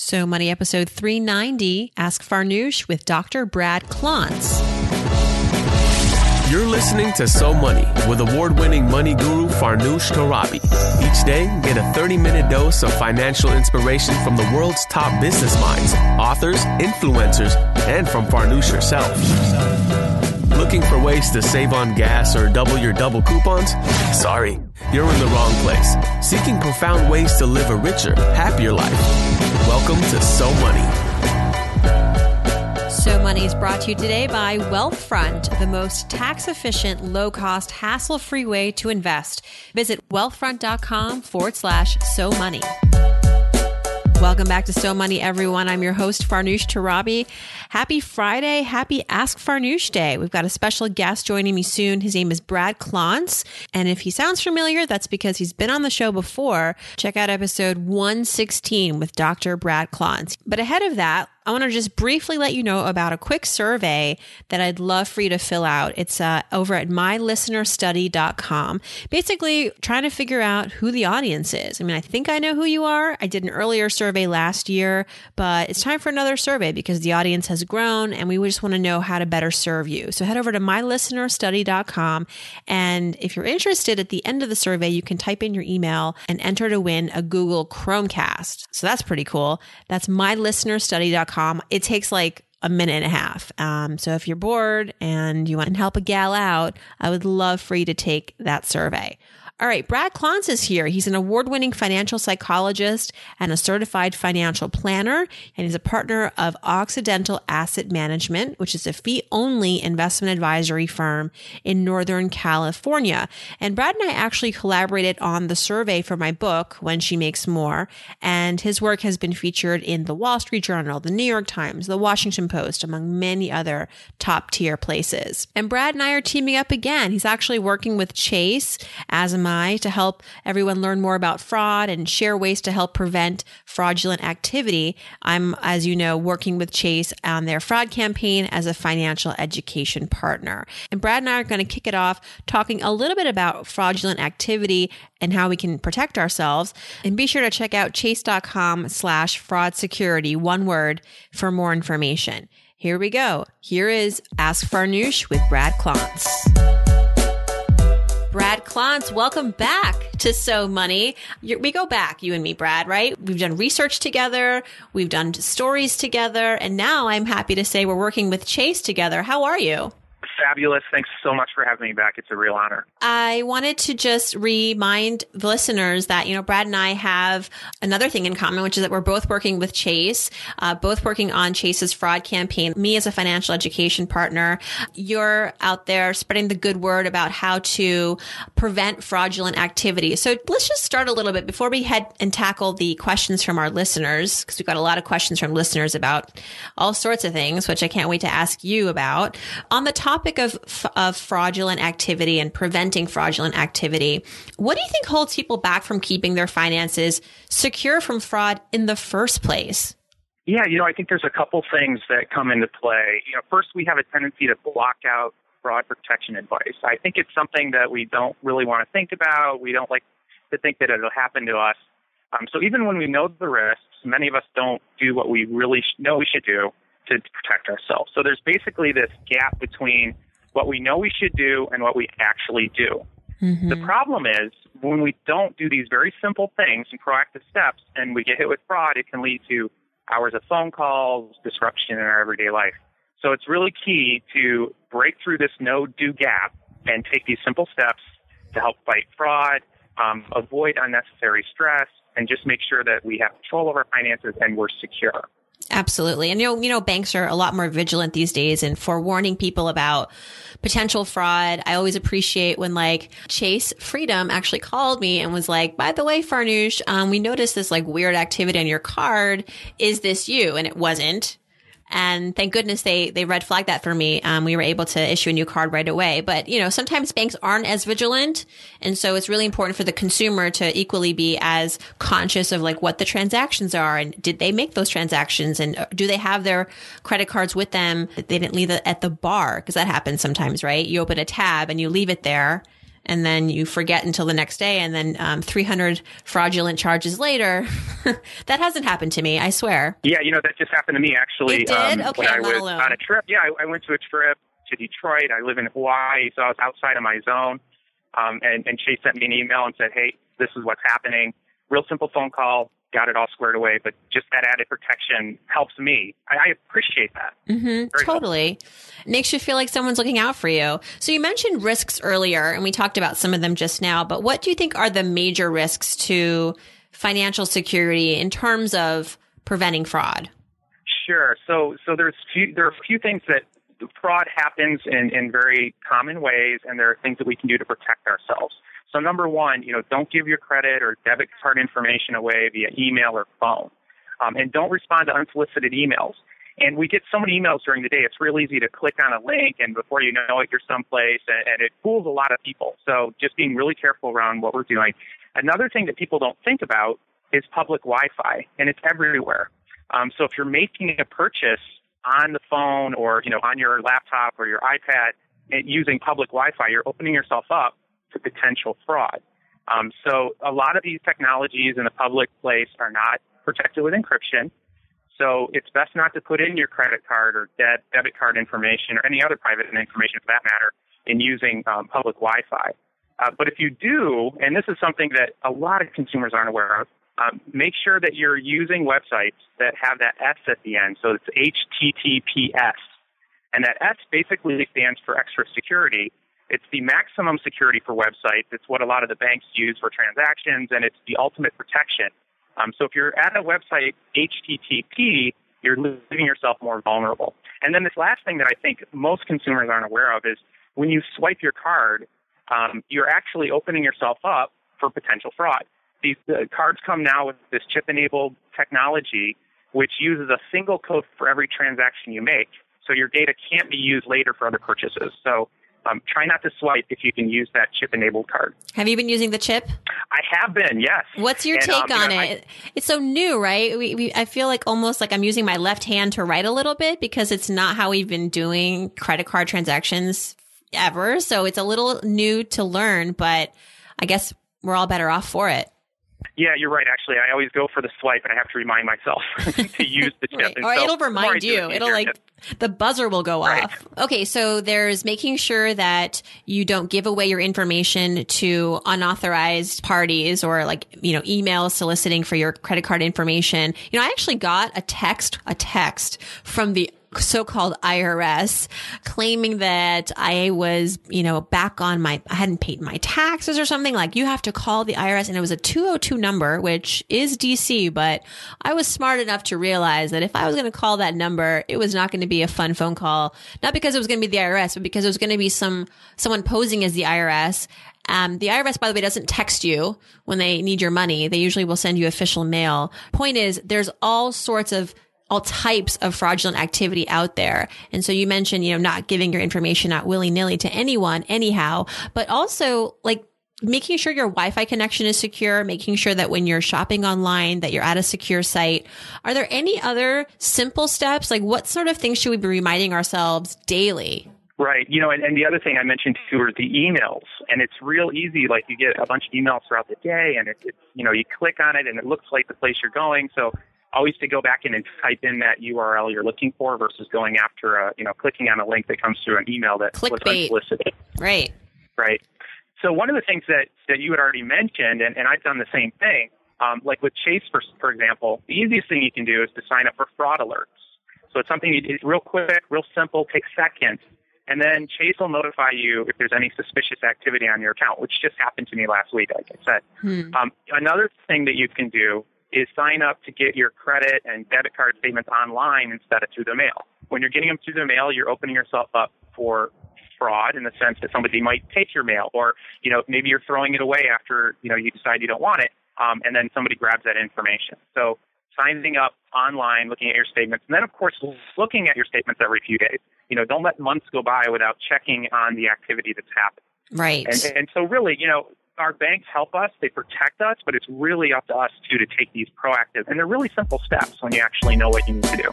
So Money episode 390, Ask Farnoosh with Dr. Brad Klontz. You're listening to So Money with award-winning money guru Farnoosh Torabi. Each day, get a 30-minute dose of financial inspiration from the world's top business minds, authors, influencers, and from Farnoosh herself. Looking for ways to save on gas or double your double coupons? Sorry, you're in the wrong place. Seeking profound ways to live a richer, happier life. Welcome to So Money. So Money is brought to you today by Wealthfront, the most tax efficient, low cost, hassle free way to invest. Visit wealthfront.com forward slash so money. Welcome back to So Money, everyone. I'm your host, Farnoosh Torabi. Happy Friday. Happy Ask Farnoosh Day. We've got a special guest joining me soon. His name is Brad Klontz. And if he sounds familiar, that's because he's been on the show before. Check out episode 116 with Dr. Brad Klontz. But ahead of that, I want to just briefly let you know about a quick survey that I'd love for you to fill out. It's uh, over at mylistenerstudy.com. Basically, trying to figure out who the audience is. I mean, I think I know who you are. I did an earlier survey last year, but it's time for another survey because the audience has grown and we just want to know how to better serve you. So head over to mylistenerstudy.com. And if you're interested at the end of the survey, you can type in your email and enter to win a Google Chromecast. So that's pretty cool. That's mylistenerstudy.com it takes like a minute and a half. Um, so if you're bored and you want to help a gal out, I would love for you to take that survey. All right, Brad Klontz is here. He's an award winning financial psychologist and a certified financial planner, and he's a partner of Occidental Asset Management, which is a fee only investment advisory firm in Northern California. And Brad and I actually collaborated on the survey for my book, When She Makes More, and his work has been featured in the Wall Street Journal, the New York Times, the Washington Post, among many other top tier places. And Brad and I are teaming up again. He's actually working with Chase as a to help everyone learn more about fraud and share ways to help prevent fraudulent activity. I'm, as you know, working with Chase on their fraud campaign as a financial education partner. And Brad and I are going to kick it off talking a little bit about fraudulent activity and how we can protect ourselves. And be sure to check out chase.com slash fraud security, one word, for more information. Here we go. Here is Ask Farnoosh with Brad Klontz. Brad Klontz, welcome back to So Money. You're, we go back, you and me, Brad, right? We've done research together, we've done stories together, and now I'm happy to say we're working with Chase together. How are you? Fabulous. Thanks so much for having me back. It's a real honor. I wanted to just remind the listeners that, you know, Brad and I have another thing in common, which is that we're both working with Chase, uh, both working on Chase's fraud campaign. Me as a financial education partner, you're out there spreading the good word about how to prevent fraudulent activity. So let's just start a little bit before we head and tackle the questions from our listeners, because we've got a lot of questions from listeners about all sorts of things, which I can't wait to ask you about. On the topic topic of, of fraudulent activity and preventing fraudulent activity, what do you think holds people back from keeping their finances secure from fraud in the first place? Yeah, you know, I think there's a couple things that come into play. You know, first, we have a tendency to block out fraud protection advice. I think it's something that we don't really want to think about. We don't like to think that it'll happen to us. Um, so even when we know the risks, many of us don't do what we really know we should do to protect ourselves. So there's basically this gap between what we know we should do and what we actually do. Mm-hmm. The problem is when we don't do these very simple things and proactive steps and we get hit with fraud, it can lead to hours of phone calls, disruption in our everyday life. So it's really key to break through this no do gap and take these simple steps to help fight fraud, um, avoid unnecessary stress, and just make sure that we have control of our finances and we're secure. Absolutely. And you know, you know, banks are a lot more vigilant these days and forewarning people about potential fraud. I always appreciate when like Chase Freedom actually called me and was like, by the way, Farnoosh, um, we noticed this like weird activity on your card. Is this you? And it wasn't. And thank goodness they, they red flagged that for me. Um, we were able to issue a new card right away. But, you know, sometimes banks aren't as vigilant. And so it's really important for the consumer to equally be as conscious of like what the transactions are and did they make those transactions and uh, do they have their credit cards with them? They didn't leave it at the bar because that happens sometimes, right? You open a tab and you leave it there and then you forget until the next day, and then um, 300 fraudulent charges later. that hasn't happened to me, I swear. Yeah, you know that just happened to me actually. It did? Um, Okay, when I I'm not was alone. on a trip. Yeah, I, I went to a trip to Detroit. I live in Hawaii, so I was outside of my zone. Um, and, and Chase sent me an email and said, "Hey, this is what's happening." Real simple phone call, got it all squared away. But just that added protection helps me. I, I appreciate that. hmm Very totally. Makes you feel like someone's looking out for you. So you mentioned risks earlier, and we talked about some of them just now, but what do you think are the major risks to financial security in terms of preventing fraud? Sure. So so there's few, there are a few things that fraud happens in, in very common ways, and there are things that we can do to protect ourselves. So number one, you know, don't give your credit or debit card information away via email or phone, um, and don't respond to unsolicited emails. And we get so many emails during the day; it's real easy to click on a link, and before you know it, you're someplace, and, and it fools a lot of people. So just being really careful around what we're doing. Another thing that people don't think about is public Wi-Fi, and it's everywhere. Um, so if you're making a purchase on the phone or you know on your laptop or your iPad using public Wi-Fi, you're opening yourself up to potential fraud. Um, so a lot of these technologies in the public place are not protected with encryption. So it's best not to put in your credit card or de- debit card information or any other private information for that matter in using um, public Wi-Fi. Uh, but if you do, and this is something that a lot of consumers aren't aware of, um, make sure that you're using websites that have that S at the end. So it's HTTPS. And that S basically stands for extra security. It's the maximum security for websites. It's what a lot of the banks use for transactions, and it's the ultimate protection. Um, so if you're at a website HTTP, you're leaving yourself more vulnerable. And then this last thing that I think most consumers aren't aware of is when you swipe your card, um, you're actually opening yourself up for potential fraud. These uh, cards come now with this chip-enabled technology, which uses a single code for every transaction you make. So your data can't be used later for other purchases. So um, try not to swipe if you can use that chip-enabled card. Have you been using the chip? I have been, yes. What's your And, take um, you on know, I- it? it's so new, right? We, we, I feel like almost like I'm using my left hand to write a little bit because it's not how we've been doing credit card transactions ever. So it's a little new to learn, but I guess we're all better off for it. Yeah, you're right. Actually, I always go for the swipe, and I have to remind myself to use the chip. Right. Or so it'll the more I remind do it, you. It'll like it the buzzer will go Right. off. Okay, so there's making sure that you don't give away your information to unauthorized parties or like, you know, emails soliciting for your credit card information. You know, I actually got a text, a text from the so-called IRS claiming that I was, you know, back on my, I hadn't paid my taxes or something like you have to call the IRS and it was a 202 number, which is DC, but I was smart enough to realize that if I was going to call that number, it was not going to be a fun phone call. Not because it was going to be the IRS, but because it was going to be some, someone posing as the IRS. Um, the IRS, by the way, doesn't text you when they need your money. They usually will send you official mail. Point is, there's all sorts of all types of fraudulent activity out there. And so you mentioned, you know, not giving your information out willy nilly to anyone anyhow, but also like making sure your Wi-Fi connection is secure, making sure that when you're shopping online, that you're at a secure site. Are there any other simple steps? Like what sort of things should we be reminding ourselves daily? Right. You know, and, and the other thing I mentioned too are the emails. And it's real easy. Like you get a bunch of emails throughout the day and it, it you know, you click on it and it looks like the place you're going. So always to go back in and type in that URL you're looking for versus going after a, you know, clicking on a link that comes through an email that was Clickbait. unsolicited. Right. Right. So one of the things that, that you had already mentioned, and, and I've done the same thing, um, like with Chase, for, for example, the easiest thing you can do is to sign up for fraud alerts. So it's something you, it's real quick, real simple, takes seconds. And then Chase will notify you if there's any suspicious activity on your account, which just happened to me last week, like I said. Hmm. Um, another thing that you can do is sign up to get your credit and debit card statements online instead of through the mail. When you're getting them through the mail, you're opening yourself up for fraud in the sense that somebody might take your mail or, you know, maybe you're throwing it away after, you know, you decide you don't want it, um, and then somebody grabs that information. So signing up online, looking at your statements, and then of course looking at your statements every few days. You know, don't let months go by without checking on the activity that's happened. Right. And, and so really, you know, our banks help us, they protect us, but it's really up to us too to take these proactive and they're really simple steps when you actually know what you need to do.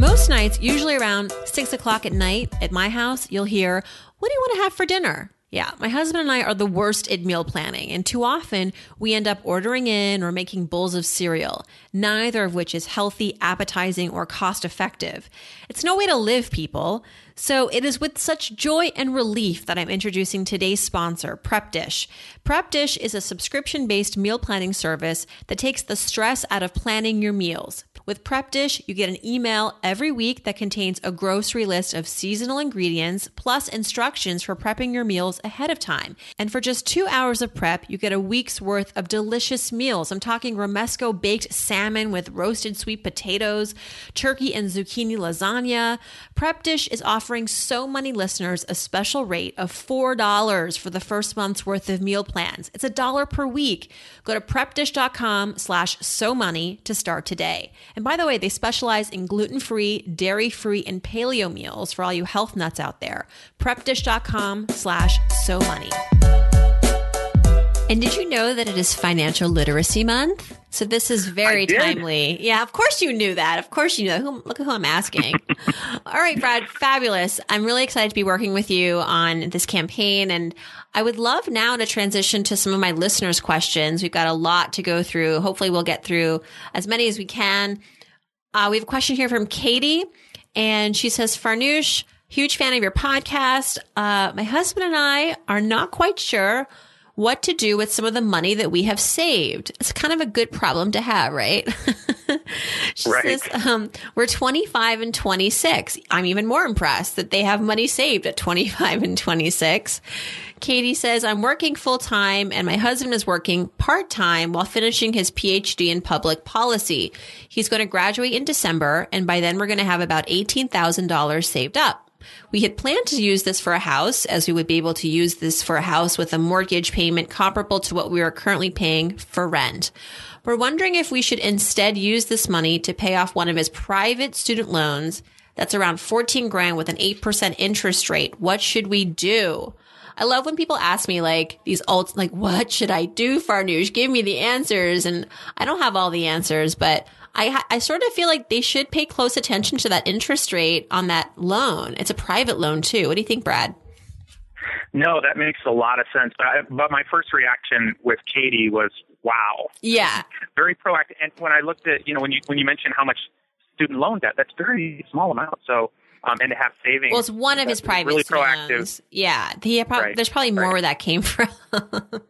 Most nights, usually around six o'clock at night at my house, you'll hear, What do you want to have for dinner? Yeah, my husband and I are the worst at meal planning, and too often we end up ordering in or making bowls of cereal, neither of which is healthy, appetizing, or cost effective. It's no way to live, people. So it is with such joy and relief that I'm introducing today's sponsor, Prep Dish. Prep Dish is a subscription based meal planning service that takes the stress out of planning your meals. With Prep Dish, you get an email every week that contains a grocery list of seasonal ingredients plus instructions for prepping your meals ahead of time. And for just two hours of prep, you get a week's worth of delicious meals. I'm talking Romesco baked salmon with roasted sweet potatoes, turkey and zucchini lasagna. Prep Dish is offering So Money listeners a special rate of $4 for the first month's worth of meal plans. It's a dollar per week. Go to prepdish.com slash so money to start today. And by the way, they specialize in gluten free, dairy free, and paleo meals for all you health nuts out there. Prepdish.com slash so money. And did you know that it is Financial Literacy Month? So this is very timely. Yeah, of course you knew that. Of course you know. Who, look at who I'm asking. All right, Brad, fabulous. I'm really excited to be working with you on this campaign. And I would love now to transition to some of my listeners' questions. We've got a lot to go through. Hopefully we'll get through as many as we can. Uh, we have a question here from Katie, and she says, Farnoosh, huge fan of your podcast. Uh, my husband and I are not quite sure what to do with some of the money that we have saved. It's kind of a good problem to have, right? she right. says, um, we're 25 and 26. I'm even more impressed that they have money saved at 25 and 26. Katie says, I'm working full time and my husband is working part time while finishing his PhD in public policy. He's going to graduate in December and by then we're going to have about $18,000 saved up. We had planned to use this for a house as we would be able to use this for a house with a mortgage payment comparable to what we are currently paying for rent. We're wondering if we should instead use this money to pay off one of his private student loans that's around 14 grand with an 8% interest rate. What should we do? I love when people ask me like these alt, like, what should I do, Farnoosh? Give me the answers. And I don't have all the answers, but I, I sort of feel like they should pay close attention to that interest rate on that loan. It's a private loan too. What do you think, Brad? No, that makes a lot of sense. But, I, but my first reaction with Katie was, "Wow." Yeah. Very proactive. And when I looked at, you know, when you when you mentioned how much student loan debt, that's very small amount. So, um, and to have savings. Well, it's one of his private really proactive. loans. Yeah. He prob- Right, There's probably more right. where that came from.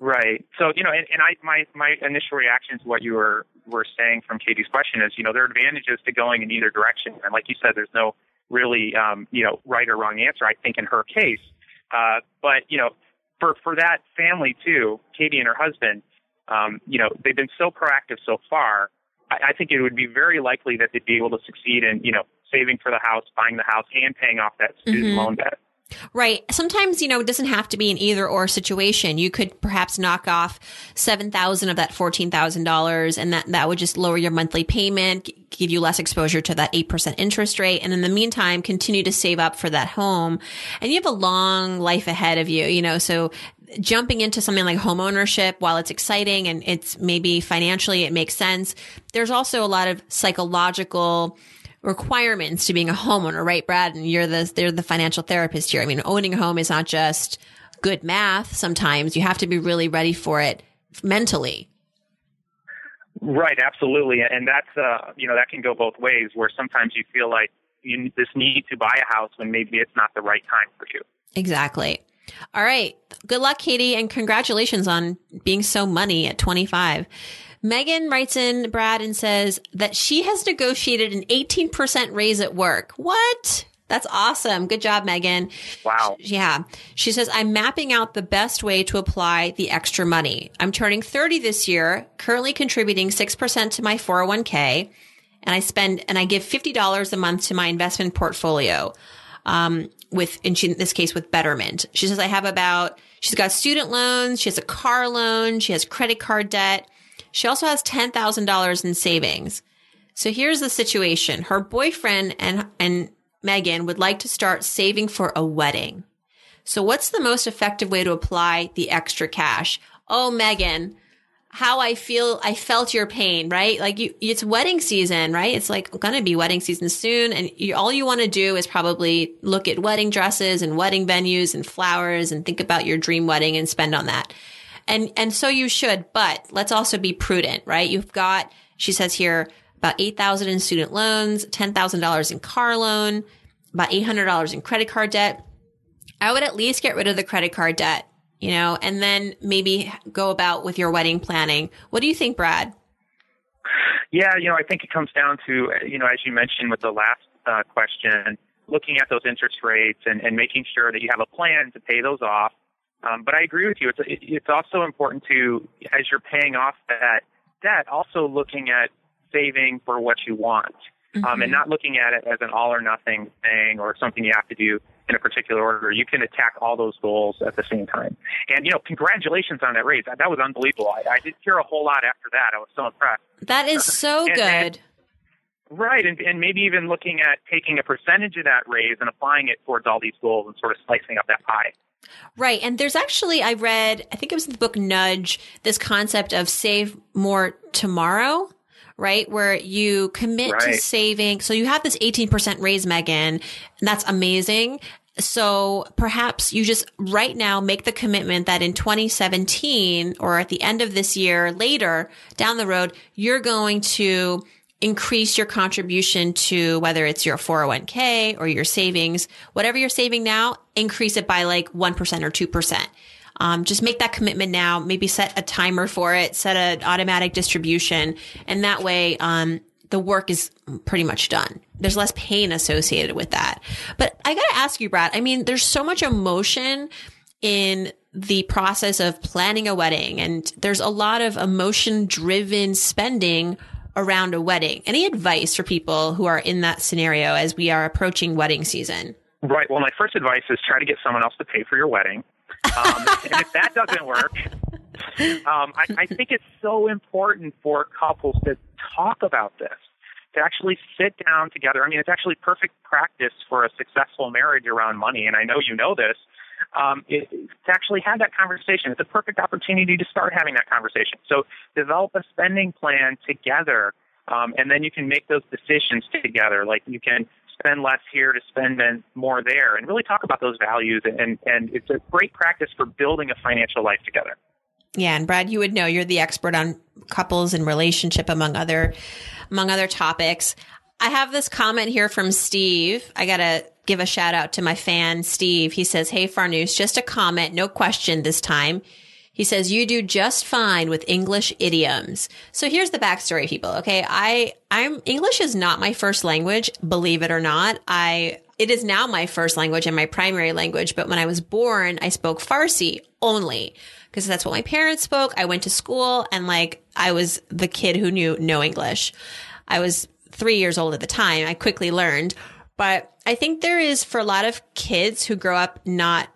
Right. So you know, and, and I my my initial reaction to what you were were saying from Katie's question is, you know, there are advantages to going in either direction, and like you said, there's no really um, you know right or wrong answer. I think in her case, uh, but you know, for for that family too, Katie and her husband, um, you know, they've been so proactive so far. I, I think it would be very likely that they'd be able to succeed in you know saving for the house, buying the house, and paying off that student Mhm. loan debt. Right. Sometimes, you know, it doesn't have to be an either or situation. You could perhaps knock off 7000 of that $14,000 and that, that would just lower your monthly payment, give you less exposure to that 8% interest rate. And in the meantime, continue to save up for that home. And you have a long life ahead of you, you know, so jumping into something like home ownership, while it's exciting and it's maybe financially it makes sense, there's also a lot of psychological requirements to being a homeowner, right, Brad? And you're the they're the financial therapist here. I mean, owning a home is not just good math. Sometimes you have to be really ready for it mentally. Right, absolutely, and that's uh, you know that can go both ways. Where sometimes you feel like you just need to buy a house when maybe it's not the right time for you. Exactly. All right. Good luck, Katie, and congratulations on being so money at 25. Megan writes in Brad and says that she has negotiated an 18% raise at work. What? That's awesome. Good job, Megan. Wow. Yeah. She says, I'm mapping out the best way to apply the extra money. I'm turning 30 this year, currently contributing 6% to my 401k, and I spend, and I give $50 a month to my investment portfolio. Um, with, in, she, in this case, with Betterment. She says, I have about, she's got student loans. She has a car loan. She has credit card debt. She also has $10,000 in savings. So here's the situation. Her boyfriend and, and Megan would like to start saving for a wedding. So what's the most effective way to apply the extra cash? Oh, Megan, how I feel, I felt your pain, right? Like you, it's wedding season, right? It's like going to be wedding season soon. And you, all you want to do is probably look at wedding dresses and wedding venues and flowers and think about your dream wedding and spend on that. And, and so you should, but let's also be prudent, right? You've got, she says here, about 8,000 in student loans, $10,000 in car loan, about $800 in credit card debt. I would at least get rid of the credit card debt you know, and then maybe go about with your wedding planning. What do you think, Brad? Yeah, you know, I think it comes down to, you know, as you mentioned with the last uh, question, looking at those interest rates and, and making sure that you have a plan to pay those off. Um, but I agree with you. It's, it's also important to, as you're paying off that debt, also looking at saving for what you want mm-hmm. um, and not looking at it as an all or nothing thing or something you have to do in a particular order. You can attack all those goals at the same time. And, you know, congratulations on that raise. That, that was unbelievable. I, I didn't hear a whole lot after that. I was so impressed. That is so and, good. And, right. And, and maybe even looking at taking a percentage of that raise and applying it towards all these goals and sort of slicing up that pie. Right. And there's actually, I read, I think it was in the book Nudge, this concept of save more tomorrow right? Where you commit right. to saving. So you have this 18% raise, Megan, and that's amazing. So perhaps you just right now make the commitment that in 2017 or at the end of this year, later down the road, you're going to increase your contribution to whether it's your 401k or your savings, whatever you're saving now, increase it by like 1% or 2%. Um, just make that commitment now. Maybe set a timer for it, set an automatic distribution, and that way, um, the work is pretty much done. There's less pain associated with that. But I got to ask you, Brad, I mean, there's so much emotion in the process of planning a wedding and there's a lot of emotion driven spending around a wedding. Any advice for people who are in that scenario as we are approaching wedding season? Right. Well, my first advice is try to get someone else to pay for your wedding. Um, and if that doesn't work, um, I, I think it's so important for couples to talk about this, to actually sit down together. I mean, it's actually perfect practice for a successful marriage around money, and I know you know this. Um, it, to actually have that conversation, it's a perfect opportunity to start having that conversation. So develop a spending plan together, um, and then you can make those decisions together. Like you can spend less here to spend more there and really talk about those values and and it's a great practice for building a financial life together. Yeah and brad you would know you're the expert on couples and relationship among other among other topics. I have this comment here from steve. I gotta give a shout out to my fan steve. He says hey farnoosh just a comment no question this time he says, you do just fine with English idioms. So here's the backstory, people. Okay. I, I'm, English is not my first language, believe it or not. I, it is now my first language and my primary language. But when I was born, I spoke Farsi only because that's what my parents spoke. I went to school and like I was the kid who knew no English. I was three years old at the time. I quickly learned. But I think there is for a lot of kids who grow up not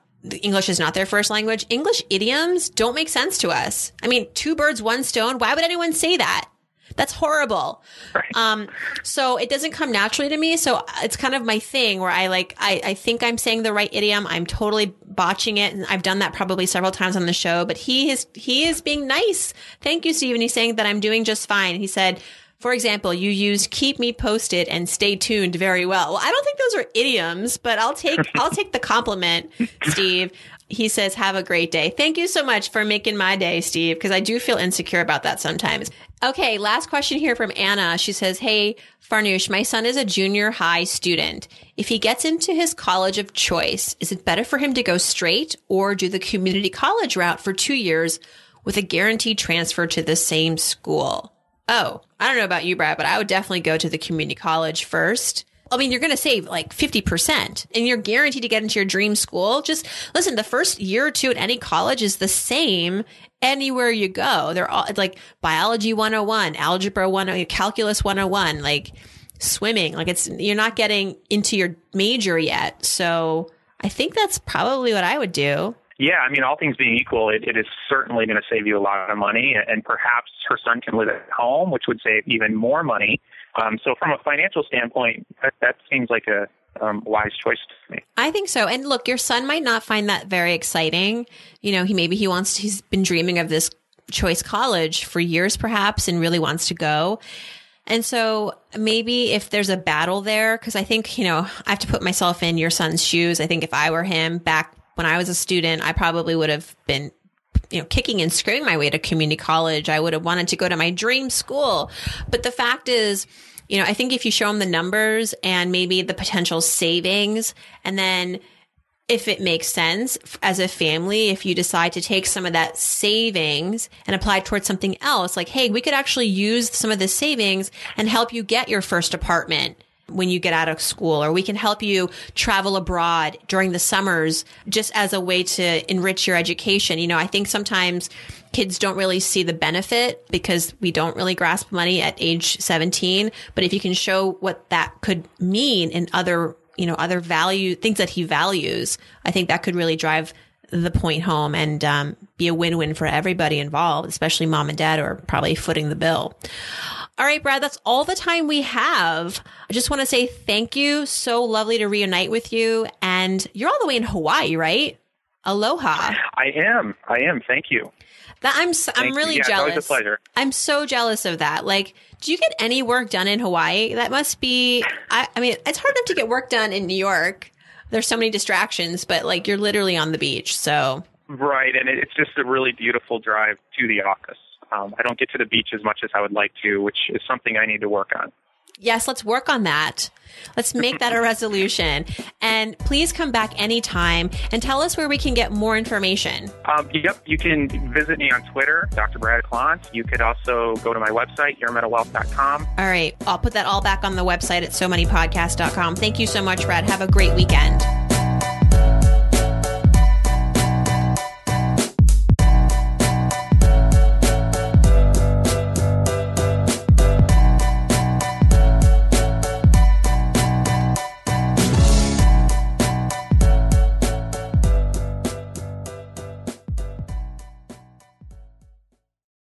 English is not their first language. English idioms don't make sense to us. I mean, two birds, one stone. Why would anyone say that? That's horrible. Right. Um, so it doesn't come naturally to me. So it's kind of my thing where I like, I, I think I'm saying the right idiom. I'm totally botching it. And I've done that probably several times on the show, but he is, he is being nice. Thank you, Steve. And He's saying that I'm doing just fine. He said, for example, you use keep me posted and stay tuned very well. Well, I don't think those are idioms, but I'll take I'll take the compliment, Steve. He says, have a great day. Thank you so much for making my day, Steve, because I do feel insecure about that sometimes. Okay, last question here from Anna. She says, Hey, Farnoosh, my son is a junior high student. If he gets into his college of choice, is it better for him to go straight or do the community college route for two years with a guaranteed transfer to the same school? Oh, I don't know about you, Brad, but I would definitely go to the community college first. I mean, you're going to save like 50% and you're guaranteed to get into your dream school. Just listen, the first year or two at any college is the same anywhere you go. They're all like biology 101, algebra 101, calculus 101, like swimming. Like it's, you're not getting into your major yet. So I think that's probably what I would do. Yeah, I mean, all things being equal, it, it is certainly going to save you a lot of money, and perhaps her son can live at home, which would save even more money. Um, so, from a financial standpoint, that, that seems like a um, wise choice to me. I think so. And look, your son might not find that very exciting. You know, he maybe he wants to, he's been dreaming of this choice college for years, perhaps, and really wants to go. And so maybe if there's a battle there, because I think, you know, I have to put myself in your son's shoes. I think if I were him back when I was a student, I probably would have been you know, kicking and screaming my way to community college. I would have wanted to go to my dream school. But the fact is, you know, I think if you show them the numbers and maybe the potential savings and then if it makes sense as a family, if you decide to take some of that savings and apply towards something else, like, hey, we could actually use some of the savings and help you get your first apartment when you get out of school, or we can help you travel abroad during the summers just as a way to enrich your education. You know, I think sometimes kids don't really see the benefit because we don't really grasp money at age 17. But if you can show what that could mean in other you know, other value, things that he values, I think that could really drive the point home and um, be a win-win for everybody involved, especially mom and dad, are probably footing the bill. All right, Brad, that's all the time we have. I just want to say thank you. So lovely to reunite with you. And you're all the way in Hawaii, right? Aloha. I am. I am. Thank you. That I'm I'm really yeah, jealous. Always a pleasure. I'm so jealous of that. Like, do you get any work done in Hawaii? That must be. I, I mean, it's hard enough to get work done in New York. There's so many distractions, but like you're literally on the beach, so. Right, and it's just a really beautiful drive to the office. Um, I don't get to the beach as much as I would like to, which is something I need to work on yes, let's work on that. Let's make that a resolution. And please come back anytime and tell us where we can get more information. Um, yep, you can visit me on Twitter, Dr. Brad Klontz. You could also go to my website, yourmentalwealth.com. All right. I'll put that all back on the website at so moneypodcast.com. Thank you so much, Brad. Have a great weekend.